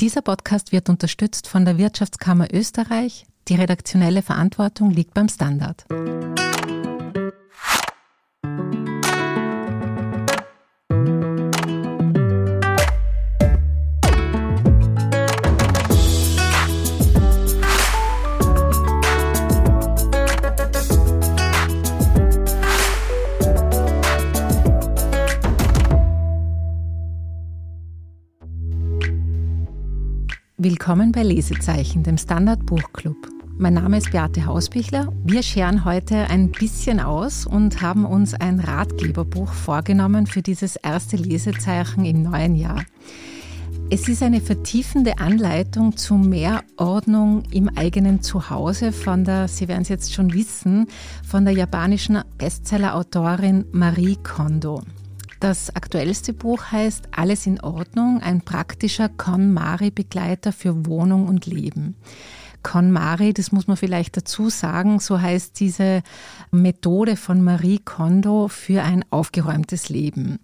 Dieser Podcast wird unterstützt von der Wirtschaftskammer Österreich. Die redaktionelle Verantwortung liegt beim Standard. Willkommen bei Lesezeichen, dem Standard Buchclub. Mein Name ist Beate Hausbichler. Wir scheren heute ein bisschen aus und haben uns ein Ratgeberbuch vorgenommen für dieses erste Lesezeichen im neuen Jahr. Es ist eine vertiefende Anleitung zu mehr Ordnung im eigenen Zuhause von der, Sie werden es jetzt schon wissen, von der japanischen Bestsellerautorin Marie Kondo. Das aktuellste Buch heißt Alles in Ordnung, ein praktischer KonMari-Begleiter für Wohnung und Leben. KonMari, das muss man vielleicht dazu sagen, so heißt diese Methode von Marie Kondo für ein aufgeräumtes Leben.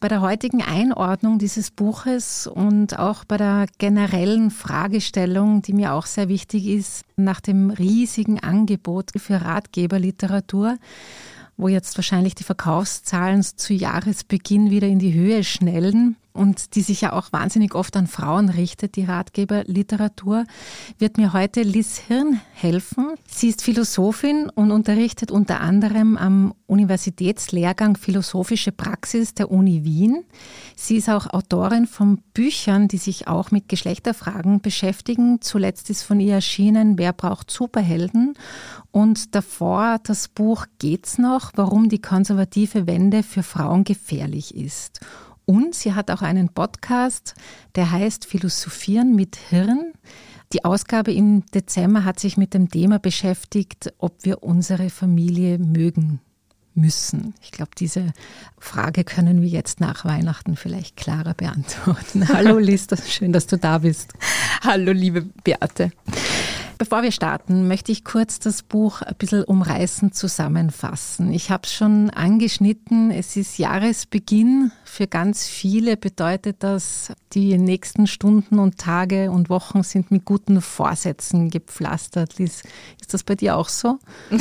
Bei der heutigen Einordnung dieses Buches und auch bei der generellen Fragestellung, die mir auch sehr wichtig ist, nach dem riesigen Angebot für Ratgeberliteratur, wo jetzt wahrscheinlich die Verkaufszahlen zu Jahresbeginn wieder in die Höhe schnellen und die sich ja auch wahnsinnig oft an Frauen richtet, die Ratgeberliteratur, wird mir heute Liz Hirn helfen. Sie ist Philosophin und unterrichtet unter anderem am Universitätslehrgang Philosophische Praxis der Uni Wien. Sie ist auch Autorin von Büchern, die sich auch mit Geschlechterfragen beschäftigen. Zuletzt ist von ihr erschienen Wer braucht Superhelden? Und davor das Buch Geht's noch? Warum die konservative Wende für Frauen gefährlich ist. Und sie hat auch einen Podcast, der heißt Philosophieren mit Hirn. Die Ausgabe im Dezember hat sich mit dem Thema beschäftigt, ob wir unsere Familie mögen müssen. Ich glaube, diese Frage können wir jetzt nach Weihnachten vielleicht klarer beantworten. Hallo Lista, schön, dass du da bist. Hallo liebe Beate. Bevor wir starten, möchte ich kurz das Buch ein bisschen umreißen, zusammenfassen. Ich habe es schon angeschnitten. Es ist Jahresbeginn. Für ganz viele bedeutet das, die nächsten Stunden und Tage und Wochen sind mit guten Vorsätzen gepflastert. Liz, ist das bei dir auch so?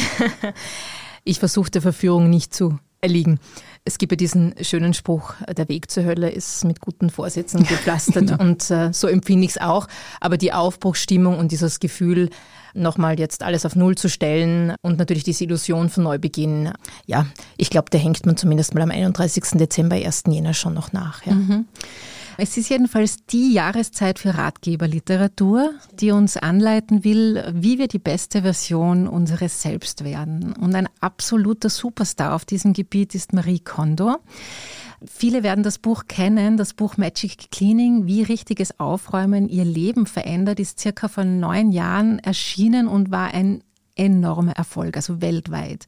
ich versuche der Verführung nicht zu erliegen. Es gibt ja diesen schönen Spruch, der Weg zur Hölle ist mit guten Vorsätzen gepflastert genau. und äh, so empfinde ich es auch. Aber die Aufbruchsstimmung und dieses Gefühl, nochmal jetzt alles auf Null zu stellen und natürlich diese Illusion von Neubeginn, ja, ich glaube, der hängt man zumindest mal am 31. Dezember, 1. Jänner schon noch nach. Ja. Mhm. Es ist jedenfalls die Jahreszeit für Ratgeberliteratur, die uns anleiten will, wie wir die beste Version unseres Selbst werden. Und ein absoluter Superstar auf diesem Gebiet ist Marie Kondo. Viele werden das Buch kennen, das Buch Magic Cleaning, wie richtiges Aufräumen ihr Leben verändert, ist circa vor neun Jahren erschienen und war ein enormer Erfolg, also weltweit.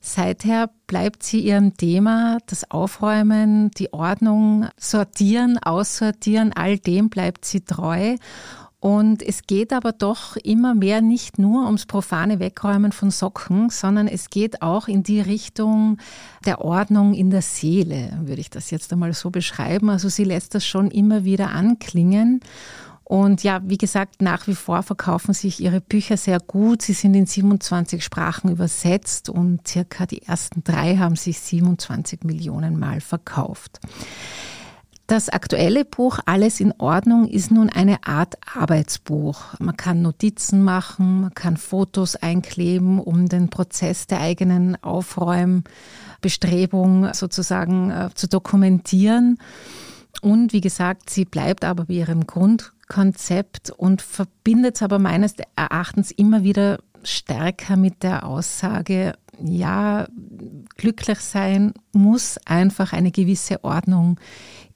Seither bleibt sie ihrem Thema, das Aufräumen, die Ordnung, Sortieren, Aussortieren, all dem bleibt sie treu. Und es geht aber doch immer mehr nicht nur ums profane Wegräumen von Socken, sondern es geht auch in die Richtung der Ordnung in der Seele, würde ich das jetzt einmal so beschreiben. Also sie lässt das schon immer wieder anklingen. Und ja, wie gesagt, nach wie vor verkaufen sich ihre Bücher sehr gut. Sie sind in 27 Sprachen übersetzt und circa die ersten drei haben sich 27 Millionen Mal verkauft. Das aktuelle Buch Alles in Ordnung ist nun eine Art Arbeitsbuch. Man kann Notizen machen, man kann Fotos einkleben, um den Prozess der eigenen Aufräumbestrebung sozusagen äh, zu dokumentieren. Und wie gesagt, sie bleibt aber bei ihrem Grundkonzept und verbindet es aber meines Erachtens immer wieder stärker mit der Aussage, ja, glücklich sein muss einfach eine gewisse Ordnung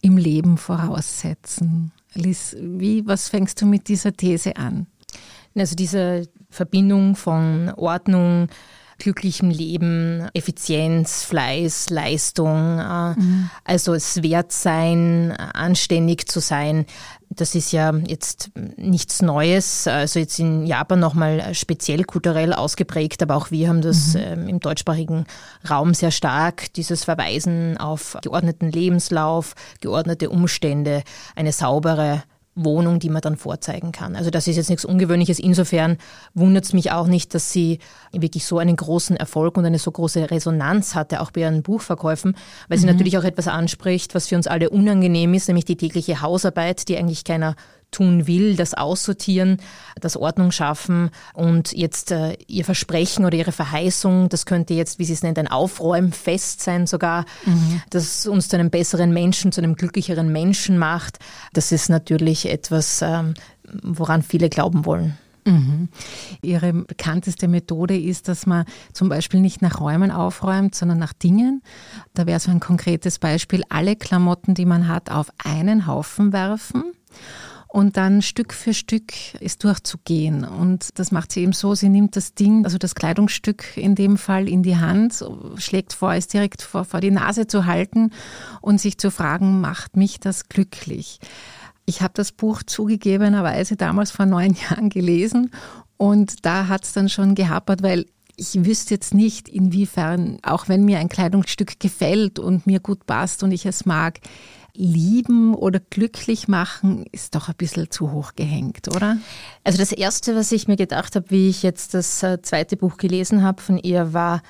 im Leben voraussetzen. Liz, wie, was fängst du mit dieser These an? Also diese Verbindung von Ordnung, glücklichem Leben, Effizienz, Fleiß, Leistung, äh, mhm. also es wert sein, anständig zu sein. Das ist ja jetzt nichts Neues, also jetzt in Japan nochmal speziell kulturell ausgeprägt, aber auch wir haben das mhm. ähm, im deutschsprachigen Raum sehr stark, dieses Verweisen auf geordneten Lebenslauf, geordnete Umstände, eine saubere Wohnung, die man dann vorzeigen kann. Also das ist jetzt nichts Ungewöhnliches. Insofern wundert es mich auch nicht, dass sie wirklich so einen großen Erfolg und eine so große Resonanz hatte, auch bei ihren Buchverkäufen, weil sie mhm. natürlich auch etwas anspricht, was für uns alle unangenehm ist, nämlich die tägliche Hausarbeit, die eigentlich keiner tun will, das Aussortieren, das Ordnung schaffen und jetzt äh, ihr Versprechen oder ihre Verheißung, das könnte jetzt, wie sie es nennt, ein Aufräumfest sein sogar, mhm. das uns zu einem besseren Menschen, zu einem glücklicheren Menschen macht. Das ist natürlich etwas, ähm, woran viele glauben wollen. Mhm. Ihre bekannteste Methode ist, dass man zum Beispiel nicht nach Räumen aufräumt, sondern nach Dingen. Da wäre so ein konkretes Beispiel, alle Klamotten, die man hat, auf einen Haufen werfen und dann Stück für Stück ist durchzugehen. Und das macht sie eben so, sie nimmt das Ding, also das Kleidungsstück in dem Fall in die Hand, schlägt vor, es direkt vor, vor die Nase zu halten und sich zu fragen, macht mich das glücklich? Ich habe das Buch zugegebenerweise damals vor neun Jahren gelesen und da hat es dann schon gehapert, weil ich wüsste jetzt nicht, inwiefern, auch wenn mir ein Kleidungsstück gefällt und mir gut passt und ich es mag, lieben oder glücklich machen ist doch ein bisschen zu hoch gehängt, oder? Also das Erste, was ich mir gedacht habe, wie ich jetzt das äh, zweite Buch gelesen habe von ihr, war,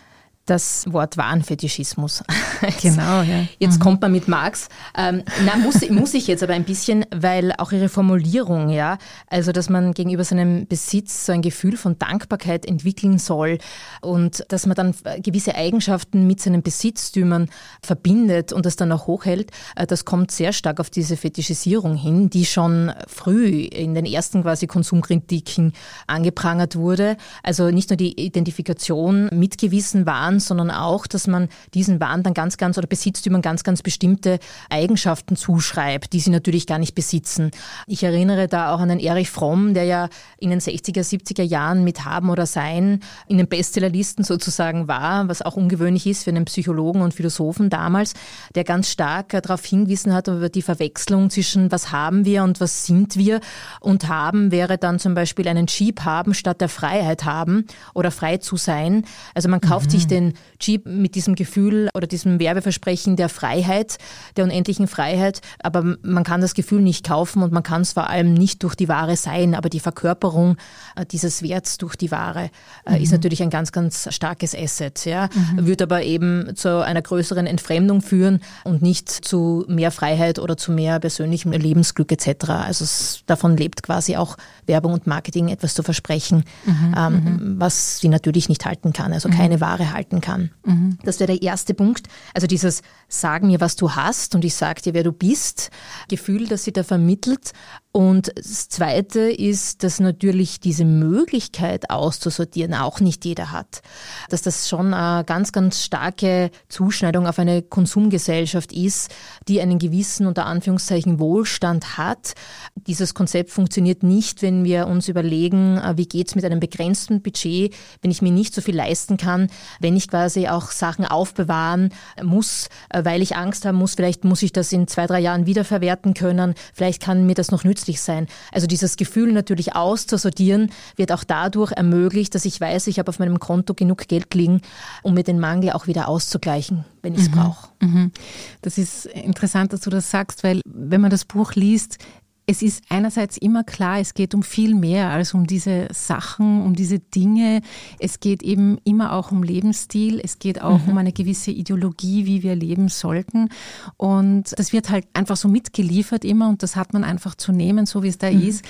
das Wort Warenfetischismus. Genau, ja. Jetzt mhm. kommt man mit Marx. Ähm, na, muss, muss ich jetzt aber ein bisschen, weil auch ihre Formulierung, ja, also dass man gegenüber seinem Besitz so ein Gefühl von Dankbarkeit entwickeln soll und dass man dann gewisse Eigenschaften mit seinen Besitztümern verbindet und das dann auch hochhält, äh, das kommt sehr stark auf diese Fetischisierung hin, die schon früh in den ersten quasi Konsumkritiken angeprangert wurde. Also nicht nur die Identifikation mit gewissen Waren, Waren, sondern auch, dass man diesen Waren dann ganz, ganz oder Besitztümern ganz, ganz bestimmte Eigenschaften zuschreibt, die sie natürlich gar nicht besitzen. Ich erinnere da auch an den Erich Fromm, der ja in den 60er, 70er Jahren mit Haben oder Sein in den Bestsellerlisten sozusagen war, was auch ungewöhnlich ist für einen Psychologen und Philosophen damals, der ganz stark darauf hingewiesen hat über die Verwechslung zwischen was haben wir und was sind wir. Und haben wäre dann zum Beispiel einen Jeep haben statt der Freiheit haben oder frei zu sein. Also man kauft mhm. sich den Jeep mit diesem Gefühl oder diesem Werbeversprechen der Freiheit, der unendlichen Freiheit, aber man kann das Gefühl nicht kaufen und man kann es vor allem nicht durch die Ware sein, aber die Verkörperung äh, dieses Werts durch die Ware äh, mhm. ist natürlich ein ganz, ganz starkes Asset, ja, mhm. wird aber eben zu einer größeren Entfremdung führen und nicht zu mehr Freiheit oder zu mehr persönlichem Lebensglück etc. Also es, davon lebt quasi auch Werbung und Marketing etwas zu versprechen, mhm. Ähm, mhm. was sie natürlich nicht halten kann, also keine mhm. Ware halten halten kann. Mhm. Das wäre der erste Punkt. Also dieses Sag mir, was du hast und ich sag dir, wer du bist, Gefühl, das sie da vermittelt. Und das Zweite ist, dass natürlich diese Möglichkeit auszusortieren auch nicht jeder hat. Dass das schon eine ganz, ganz starke Zuschneidung auf eine Konsumgesellschaft ist, die einen gewissen, unter Anführungszeichen, Wohlstand hat. Dieses Konzept funktioniert nicht, wenn wir uns überlegen, äh, wie geht's mit einem begrenzten Budget, wenn ich mir nicht so viel leisten kann, wenn ich quasi auch Sachen aufbewahren muss, äh, weil ich Angst haben muss, vielleicht muss ich das in zwei, drei Jahren wiederverwerten können, vielleicht kann mir das noch nützlich nützlich sein. Also dieses Gefühl natürlich auszusortieren wird auch dadurch ermöglicht, dass ich weiß, ich habe auf meinem Konto genug Geld liegen, um mir den Mangel auch wieder auszugleichen, wenn ich es mhm. brauche. Mhm. Das ist interessant, dass du das sagst, weil wenn man das Buch liest, es ist einerseits immer klar, es geht um viel mehr als um diese Sachen, um diese Dinge. Es geht eben immer auch um Lebensstil. Es geht auch mhm. um eine gewisse Ideologie, wie wir leben sollten. Und das wird halt einfach so mitgeliefert immer und das hat man einfach zu nehmen, so wie es da mhm. ist.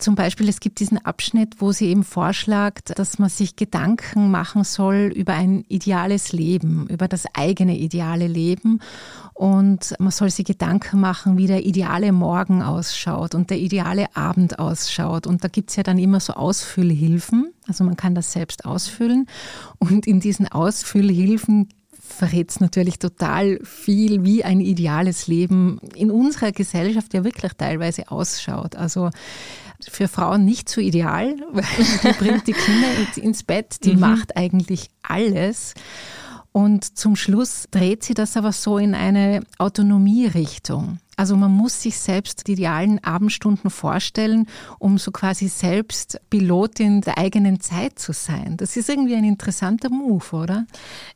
Zum Beispiel, es gibt diesen Abschnitt, wo sie eben vorschlägt, dass man sich Gedanken machen soll über ein ideales Leben, über das eigene ideale Leben. Und man soll sich Gedanken machen, wie der ideale Morgen ausschaut und der ideale Abend ausschaut. Und da gibt's ja dann immer so Ausfüllhilfen. Also man kann das selbst ausfüllen. Und in diesen Ausfüllhilfen verrät es natürlich total viel, wie ein ideales Leben in unserer Gesellschaft ja wirklich teilweise ausschaut. Also für Frauen nicht so ideal, weil die bringt die Kinder ins Bett, die mhm. macht eigentlich alles. Und zum Schluss dreht sie das aber so in eine Autonomierichtung. Also man muss sich selbst die idealen Abendstunden vorstellen, um so quasi selbst Pilotin der eigenen Zeit zu sein. Das ist irgendwie ein interessanter Move, oder?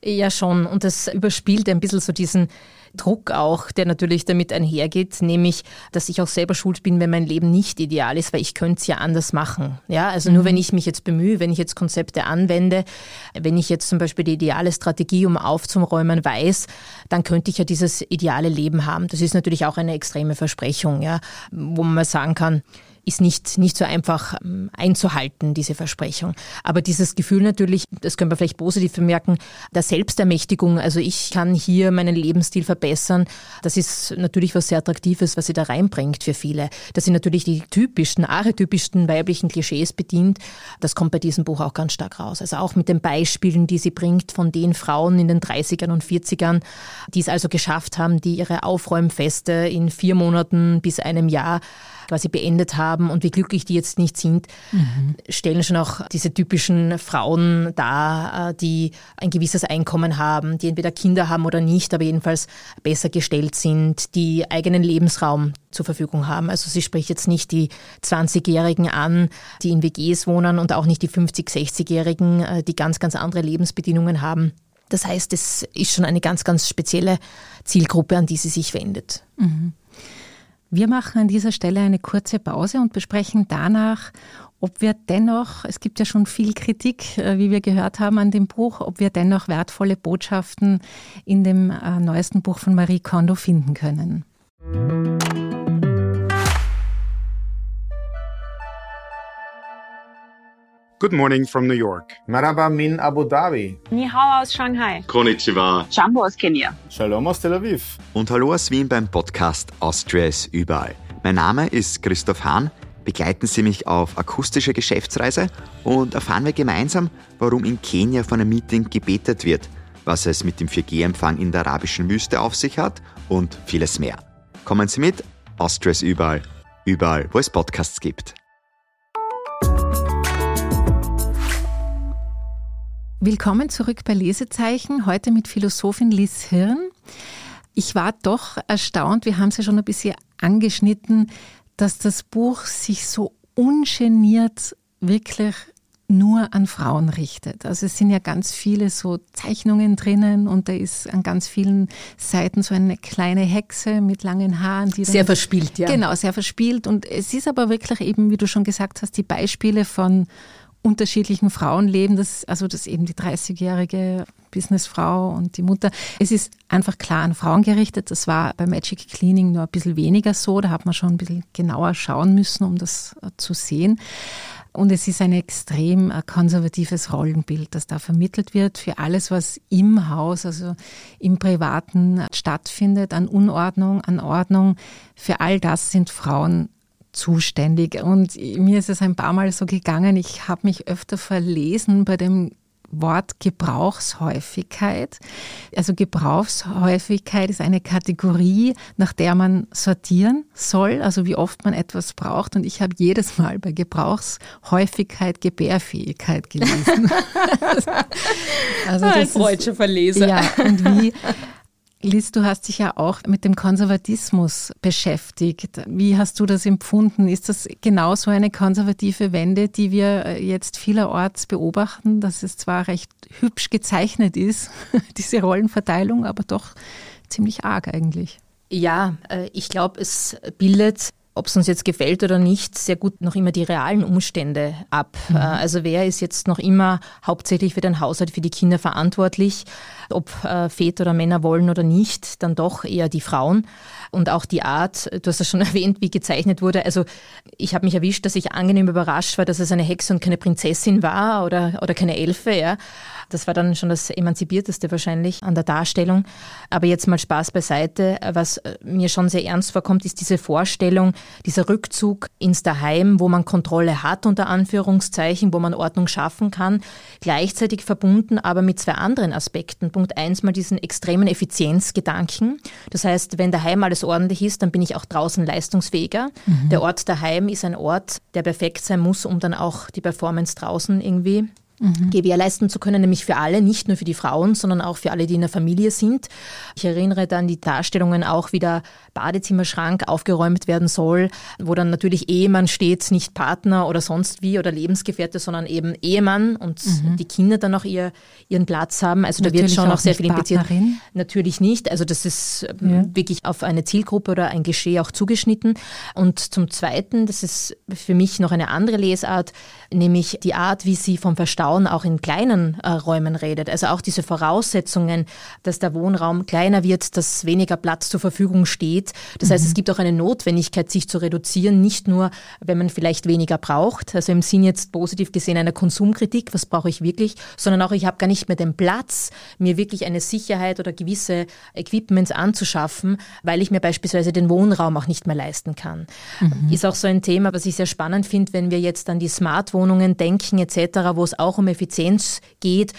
Ja, schon. Und das überspielt ein bisschen so diesen Druck auch, der natürlich damit einhergeht, nämlich, dass ich auch selber schuld bin, wenn mein Leben nicht ideal ist, weil ich könnte es ja anders machen. Ja, also mhm. nur wenn ich mich jetzt bemühe, wenn ich jetzt Konzepte anwende, wenn ich jetzt zum Beispiel die ideale Strategie, um aufzuräumen, weiß, dann könnte ich ja dieses ideale Leben haben. Das ist natürlich auch eine extreme Versprechung, ja, wo man mal sagen kann, ist nicht, nicht so einfach ähm, einzuhalten, diese Versprechung. Aber dieses Gefühl natürlich, das können wir vielleicht positiv bemerken, der Selbstermächtigung, also ich kann hier meinen Lebensstil verbessern, das ist natürlich was sehr Attraktives, was sie da reinbringt für viele. Dass sie natürlich die typischen, archetypischsten weiblichen Klischees bedient, das kommt bei diesem Buch auch ganz stark raus. Also auch mit den Beispielen, die sie bringt von den Frauen in den 30ern und 40ern, die es also geschafft haben, die ihre Aufräumfeste in vier Monaten bis einem Jahr quasi beendet haben und wie glücklich die jetzt nicht sind, mhm. stellen schon auch diese typischen Frauen dar, äh, die ein gewisses Einkommen haben, die entweder Kinder haben oder nicht, aber jedenfalls besser gestellt sind, die eigenen Lebensraum zur Verfügung haben. Also sie spricht jetzt nicht die 20-Jährigen an, die in WGs wohnen und auch nicht die 50-, 60-Jährigen, äh, die ganz, ganz andere Lebensbedingungen haben. Das heißt, es ist schon eine ganz, ganz spezielle Zielgruppe, an die sie sich wendet. Mhm. Wir machen an dieser Stelle eine kurze Pause und besprechen danach, ob wir dennoch, es gibt ja schon viel Kritik, äh, wie wir gehört haben an dem Buch, ob wir dennoch wertvolle Botschaften in dem äh, neuesten Buch von Marie Kondo finden können. Good morning from New York. Maraba min Abu Dhabi. Ni hao aus Shanghai. Konnichiwa. Jumbo aus Kenia. Shalom aus Tel Aviv. Und hallo aus Wien beim Podcast Austria ist überall. Mein Name ist Christoph Hahn. Begleiten Sie mich auf akustische Geschäftsreise und erfahren wir gemeinsam, warum in Kenia von einem Meeting gebetet wird, was es mit dem 4G-Empfang in der arabischen Wüste auf sich hat und vieles mehr. Kommen Sie mit, Austria ist überall. Überall, wo es Podcasts gibt. Willkommen zurück bei Lesezeichen, heute mit Philosophin Liz Hirn. Ich war doch erstaunt, wir haben es ja schon ein bisschen angeschnitten, dass das Buch sich so ungeniert wirklich nur an Frauen richtet. Also es sind ja ganz viele so Zeichnungen drinnen und da ist an ganz vielen Seiten so eine kleine Hexe mit langen Haaren. Die sehr verspielt, ja. Genau, sehr verspielt. Und es ist aber wirklich eben, wie du schon gesagt hast, die Beispiele von unterschiedlichen Frauenleben, das, also das eben die 30-jährige Businessfrau und die Mutter. Es ist einfach klar an Frauen gerichtet. Das war bei Magic Cleaning nur ein bisschen weniger so. Da hat man schon ein bisschen genauer schauen müssen, um das äh, zu sehen. Und es ist ein extrem äh, konservatives Rollenbild, das da vermittelt wird für alles, was im Haus, also im Privaten stattfindet, an Unordnung, an Ordnung. Für all das sind Frauen zuständig. Und mir ist es ein paar Mal so gegangen, ich habe mich öfter verlesen bei dem Wort Gebrauchshäufigkeit. Also Gebrauchshäufigkeit ist eine Kategorie, nach der man sortieren soll, also wie oft man etwas braucht. Und ich habe jedes Mal bei Gebrauchshäufigkeit Gebärfähigkeit gelesen. also das Ein freudscher Verleser. Ja, und wie Liz, du hast dich ja auch mit dem Konservatismus beschäftigt. Wie hast du das empfunden? Ist das genau so eine konservative Wende, die wir äh, jetzt vielerorts beobachten, dass es zwar recht hübsch gezeichnet ist, diese Rollenverteilung, aber doch ziemlich arg eigentlich? Ja, äh, ich glaube, es bildet ob es uns jetzt gefällt oder nicht, sehr gut noch immer die realen Umstände ab. Mhm. Äh, also wer ist jetzt noch immer hauptsächlich für den Haushalt, für die Kinder verantwortlich? Ob äh, Väter oder Männer wollen oder nicht, dann doch eher die Frauen. Und auch die Art, du hast es schon erwähnt, wie gezeichnet wurde. Also ich habe mich erwischt, dass ich angenehm überrascht war, dass es eine Hexe und keine Prinzessin war oder, oder keine Elfe. Ja. Das war dann schon das Emanzipierteste wahrscheinlich an der Darstellung. Aber jetzt mal Spaß beiseite. Was mir schon sehr ernst vorkommt, ist diese Vorstellung, dieser Rückzug ins Daheim, wo man Kontrolle hat, unter Anführungszeichen, wo man Ordnung schaffen kann, gleichzeitig verbunden aber mit zwei anderen Aspekten. Punkt eins mal diesen extremen Effizienzgedanken. Das heißt, wenn daheim alles ordentlich ist, dann bin ich auch draußen leistungsfähiger. Mhm. Der Ort daheim ist ein Ort, der perfekt sein muss, um dann auch die Performance draußen irgendwie mhm. gewährleisten zu können, nämlich für alle, nicht nur für die Frauen, sondern auch für alle, die in der Familie sind. Ich erinnere dann die Darstellungen auch, wie der Badezimmerschrank aufgeräumt werden soll, wo dann natürlich Ehemann steht, nicht Partner oder sonst wie oder Lebensgefährte, sondern eben Ehemann und mhm. die Kinder dann auch ihr, ihren Platz haben. Also da wird schon noch sehr viel impliziert. Natürlich nicht. Also das ist ähm, ja. wirklich auf eine Zielgruppe oder ein Klischee auch zugeschnitten. Und zum Zweiten, das ist für mich noch eine andere Lesart, nämlich die Art, wie sie vom Verstauen auch in kleinen äh, Räumen redet. Also auch diese Voraussetzungen, dass der Wohnraum kleiner wird, dass weniger Platz zur Verfügung steht. Das mhm. heißt, es gibt auch eine Notwendigkeit, sich zu reduzieren, nicht nur, wenn man vielleicht weniger braucht, also im Sinn jetzt positiv gesehen einer Konsumkritik, was brauche ich wirklich, sondern auch, ich habe gar nicht mehr den Platz, mir wirklich eine Sicherheit oder gewisse Equipments anzuschaffen, weil ich mir beispielsweise den Wohnraum auch nicht mehr leisten kann. Mhm. Ist auch so ein Thema, was ich sehr spannend finde, wenn wir jetzt an die Smartwohnungen denken etc., wo es auch um Effizienz geht,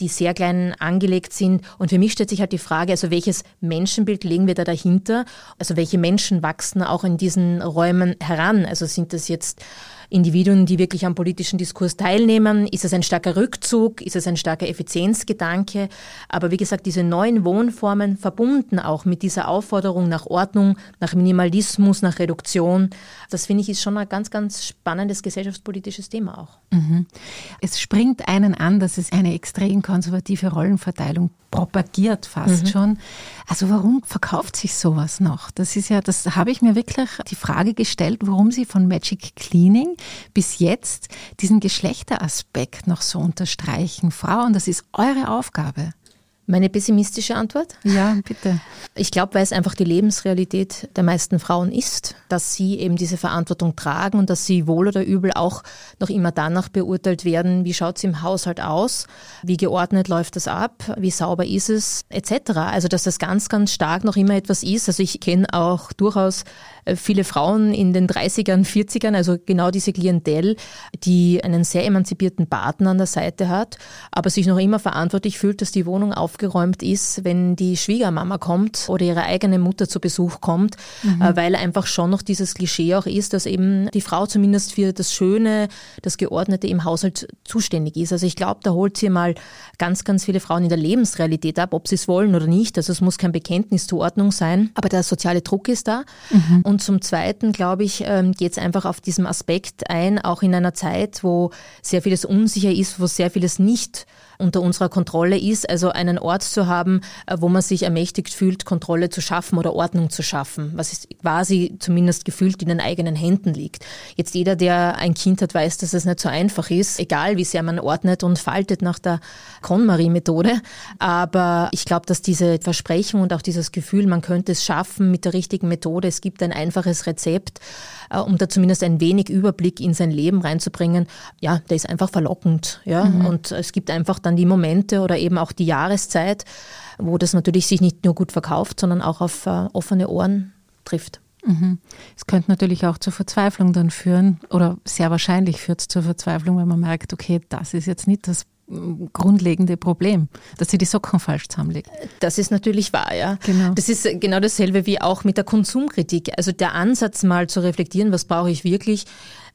die sehr klein angelegt sind. Und für mich stellt sich halt die Frage, also welches Menschenbild legen wir da dahinter? Also welche Menschen wachsen auch in diesen Räumen heran? Also sind das jetzt Individuen, die wirklich am politischen Diskurs teilnehmen? Ist es ein starker Rückzug? Ist es ein starker Effizienzgedanke? Aber wie gesagt, diese neuen Wohnformen verbunden auch mit dieser Aufforderung nach Ordnung, nach Minimalismus, nach Reduktion, das finde ich ist schon ein ganz, ganz spannendes gesellschaftspolitisches Thema auch. Mhm. Es springt einen an, dass es eine extrem konservative Rollenverteilung propagiert fast mhm. schon. Also warum verkauft sich sowas noch? Das ist ja, das habe ich mir wirklich die Frage gestellt, warum Sie von Magic Cleaning bis jetzt diesen Geschlechteraspekt noch so unterstreichen. Frauen, das ist eure Aufgabe. Meine pessimistische Antwort? Ja, bitte. Ich glaube, weil es einfach die Lebensrealität der meisten Frauen ist, dass sie eben diese Verantwortung tragen und dass sie wohl oder übel auch noch immer danach beurteilt werden, wie schaut es im Haushalt aus, wie geordnet läuft das ab, wie sauber ist es, etc. Also dass das ganz, ganz stark noch immer etwas ist. Also ich kenne auch durchaus äh, viele Frauen in den 30ern, 40ern, also genau diese Klientel, die einen sehr emanzipierten Partner an der Seite hat, aber sich noch immer verantwortlich fühlt, dass die Wohnung aufgeräumt ist, wenn die Schwiegermama kommt oder ihre eigene Mutter zu Besuch kommt, mhm. Äh, weil einfach schon noch dieses Klischee auch ist, dass eben die Frau zumindest für das Schöne, das Geordnete im Haushalt zuständig ist. Also ich glaube, da holt sie mal ganz, ganz viele Frauen in der Lebensrealität ab, ob sie es wollen oder nicht. Also es muss kein Bekenntnis zur Ordnung sein, aber der soziale Druck ist da. Mhm. Und zum Zweiten, glaube ich, ähm, geht es einfach auf diesem Aspekt ein, auch in einer Zeit, wo sehr vieles unsicher ist, wo sehr vieles nicht unter unserer Kontrolle ist, also einen Ort zu haben, äh, wo man sich ermächtigt fühlt, Kontrolle zu schaffen oder Ordnung zu schaffen, was quasi zumindest gefühlt in den eigenen Händen liegt. Jetzt jeder, der ein Kind hat, weiß, dass es nicht so einfach ist, egal wie sehr man ordnet und faltet nach der KonMari-Methode. Aber ich glaube, dass diese Versprechung und auch dieses Gefühl, man könnte es schaffen mit der richtigen Methode, es gibt ein einfaches Rezept, äh, um da zumindest ein wenig Überblick in sein Leben reinzubringen, ja, der ist einfach verlockend. Ja? Mhm. Und es gibt einfach dann die Momente oder eben auch die Jahreszeit, wo das natürlich sich nicht nur gut verkauft, sondern auch auf äh, offene Ohren trifft. Mhm. Es könnte natürlich auch zur Verzweiflung dann führen oder sehr wahrscheinlich führt es zur Verzweiflung, wenn man merkt, okay, das ist jetzt nicht das grundlegende Problem, dass sie die Socken falsch zusammenlegt. Das ist natürlich wahr, ja. Genau. Das ist genau dasselbe wie auch mit der Konsumkritik. Also der Ansatz mal zu reflektieren, was brauche ich wirklich,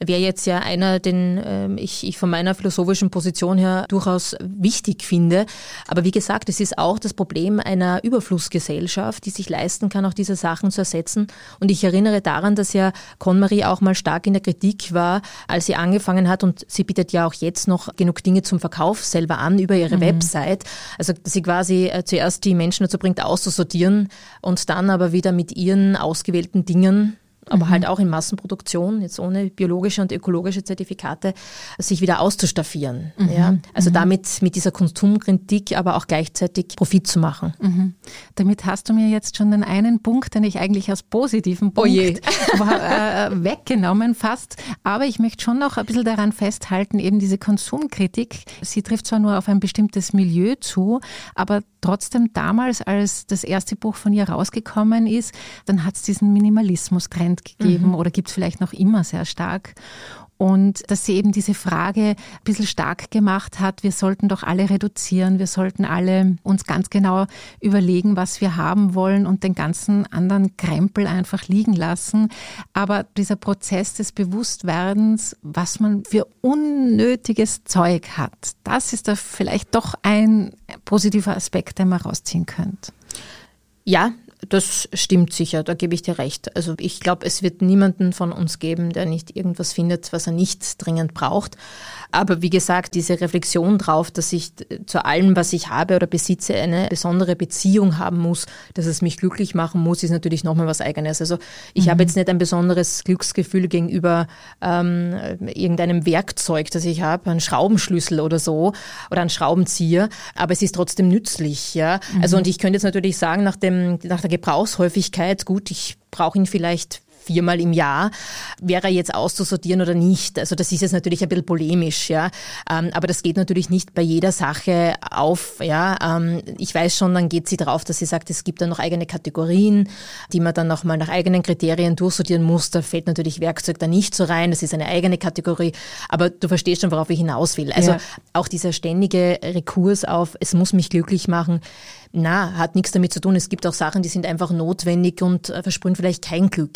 wäre jetzt ja einer, den ähm, ich, ich von meiner philosophischen Position her durchaus wichtig finde. Aber wie gesagt, es ist auch das Problem einer Überflussgesellschaft, die sich leisten kann, auch diese Sachen zu ersetzen. Und ich erinnere daran, dass ja Konmarie auch mal stark in der Kritik war, als sie angefangen hat und sie bietet ja auch jetzt noch genug Dinge zum Verkauf selber an über ihre mhm. Website. Also sie quasi äh, zuerst die Menschen dazu bringt, auszusortieren und dann aber wieder mit ihren ausgewählten Dingen aber mhm. halt auch in Massenproduktion, jetzt ohne biologische und ökologische Zertifikate, sich wieder auszustaffieren. Mhm. Ja? Also mhm. damit mit dieser Konsumkritik aber auch gleichzeitig Profit zu machen. Mhm. Damit hast du mir jetzt schon den einen Punkt, den ich eigentlich als positiven oh Punkt oh war, äh, weggenommen fast. Aber ich möchte schon noch ein bisschen daran festhalten, eben diese Konsumkritik, sie trifft zwar nur auf ein bestimmtes Milieu zu, aber trotzdem damals, als das erste Buch von ihr rausgekommen ist, dann hat es diesen Minimalismus-Trend gegeben mhm. oder gibt es vielleicht noch immer sehr stark. und dass sie eben diese Frage ein bisschen stark gemacht hat, wir sollten doch alle reduzieren, wir sollten alle uns ganz genau überlegen, was wir haben wollen und den ganzen anderen Krempel einfach liegen lassen. Aber dieser Prozess des Bewusstwerdens, was man für unnötiges Zeug hat, das ist da vielleicht doch ein positiver Aspekt, den man rausziehen könnte. Ja, das stimmt sicher, da gebe ich dir recht. Also ich glaube, es wird niemanden von uns geben, der nicht irgendwas findet, was er nicht dringend braucht. Aber wie gesagt, diese Reflexion drauf, dass ich zu allem, was ich habe oder besitze, eine besondere Beziehung haben muss, dass es mich glücklich machen muss, ist natürlich nochmal was Eigenes. Also ich mhm. habe jetzt nicht ein besonderes Glücksgefühl gegenüber ähm, irgendeinem Werkzeug, das ich habe, ein Schraubenschlüssel oder so oder ein Schraubenzieher, aber es ist trotzdem nützlich. Ja? Mhm. Also und ich könnte jetzt natürlich sagen, nach, dem, nach der Gebrauchshäufigkeit, gut, ich brauche ihn vielleicht viermal im Jahr, wäre er jetzt auszusortieren oder nicht? Also das ist jetzt natürlich ein bisschen polemisch, ja. Ähm, aber das geht natürlich nicht bei jeder Sache auf, ja. Ähm, ich weiß schon, dann geht sie drauf, dass sie sagt, es gibt dann noch eigene Kategorien, die man dann nochmal nach eigenen Kriterien durchsortieren muss. Da fällt natürlich Werkzeug da nicht so rein. Das ist eine eigene Kategorie. Aber du verstehst schon, worauf ich hinaus will. Also ja. auch dieser ständige Rekurs auf, es muss mich glücklich machen, na, hat nichts damit zu tun. Es gibt auch Sachen, die sind einfach notwendig und äh, versprühen vielleicht kein Glück.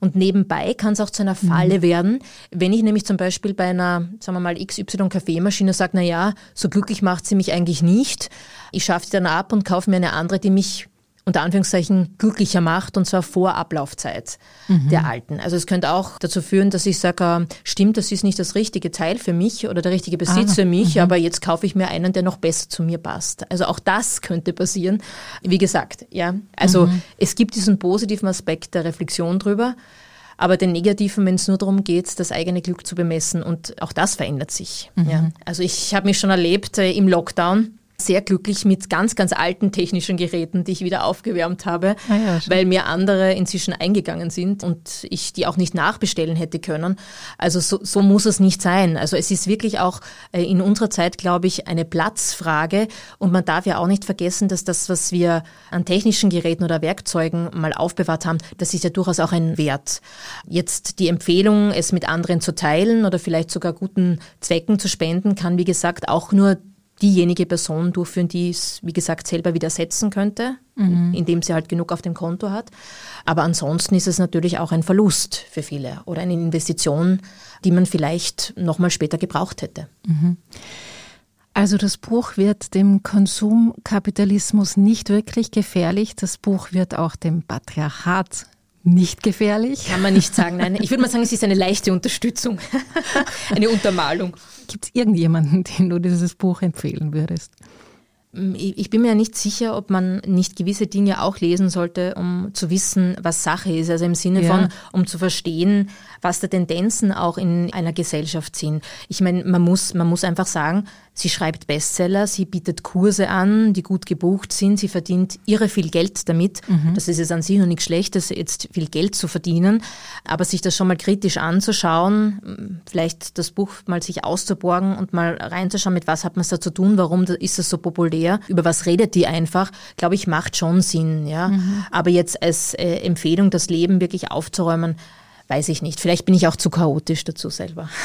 Und nebenbei kann es auch zu einer Falle mhm. werden, wenn ich nämlich zum Beispiel bei einer, sagen wir mal, XY Kaffeemaschine sage, na ja, so glücklich macht sie mich eigentlich nicht. Ich schaffe die dann ab und kaufe mir eine andere, die mich unter Anführungszeichen glücklicher macht und zwar vor Ablaufzeit mhm. der alten. Also es könnte auch dazu führen, dass ich sage, äh, stimmt, das ist nicht das richtige Teil für mich oder der richtige Besitz ah, für mich, mhm. aber jetzt kaufe ich mir einen, der noch besser zu mir passt. Also auch das könnte passieren. Wie gesagt, ja, also mhm. es gibt diesen positiven Aspekt der Reflexion drüber. Aber den negativen, wenn es nur darum geht, das eigene Glück zu bemessen und auch das verändert sich. Ja. Mhm. Also ich habe mich schon erlebt äh, im Lockdown, sehr glücklich mit ganz, ganz alten technischen Geräten, die ich wieder aufgewärmt habe, ah ja, weil mir andere inzwischen eingegangen sind und ich die auch nicht nachbestellen hätte können. Also so, so muss es nicht sein. Also es ist wirklich auch äh, in unserer Zeit, glaube ich, eine Platzfrage und man darf ja auch nicht vergessen, dass das, was wir an technischen Geräten oder Werkzeugen mal aufbewahrt haben, das ist ja durchaus auch ein Wert. Jetzt die Empfehlung, es mit anderen zu teilen oder vielleicht sogar guten Zwecken zu spenden, kann wie gesagt auch nur diejenige Person durchführen, die es, wie gesagt, selber widersetzen könnte, mhm. indem sie halt genug auf dem Konto hat. Aber ansonsten ist es natürlich auch ein Verlust für viele oder eine Investition, die man vielleicht nochmal später gebraucht hätte. Mhm. Also das Buch wird dem Konsumkapitalismus nicht wirklich gefährlich. Das Buch wird auch dem Patriarchat nicht gefährlich. Kann man nicht sagen, nein. Ich würde mal sagen, es ist eine leichte Unterstützung, eine Untermalung. Gibt es irgendjemanden, den du dieses Buch empfehlen würdest? Ich bin mir ja nicht sicher, ob man nicht gewisse Dinge auch lesen sollte, um zu wissen, was Sache ist. Also im Sinne ja. von, um zu verstehen, was da Tendenzen auch in einer Gesellschaft sind. Ich meine, man muss, man muss einfach sagen, Sie schreibt Bestseller, sie bietet Kurse an, die gut gebucht sind, sie verdient irre viel Geld damit. Mhm. Das ist jetzt an sich noch nichts Schlechtes, jetzt viel Geld zu verdienen. Aber sich das schon mal kritisch anzuschauen, vielleicht das Buch mal sich auszuborgen und mal reinzuschauen, mit was hat man es da zu tun, warum ist es so populär, über was redet die einfach, glaube ich, macht schon Sinn. Ja? Mhm. Aber jetzt als äh, Empfehlung, das Leben wirklich aufzuräumen, weiß ich nicht. Vielleicht bin ich auch zu chaotisch dazu selber.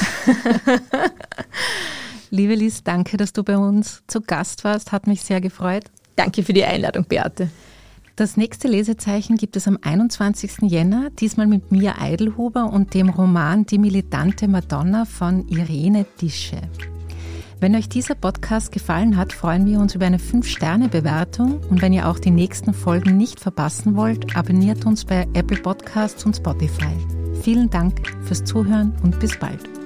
Liebe Lies, danke, dass du bei uns zu Gast warst. Hat mich sehr gefreut. Danke für die Einladung, Beate. Das nächste Lesezeichen gibt es am 21. Jänner, diesmal mit Mia Eidelhuber und dem Roman Die militante Madonna von Irene Dische. Wenn euch dieser Podcast gefallen hat, freuen wir uns über eine 5-Sterne-Bewertung und wenn ihr auch die nächsten Folgen nicht verpassen wollt, abonniert uns bei Apple Podcasts und Spotify. Vielen Dank fürs Zuhören und bis bald.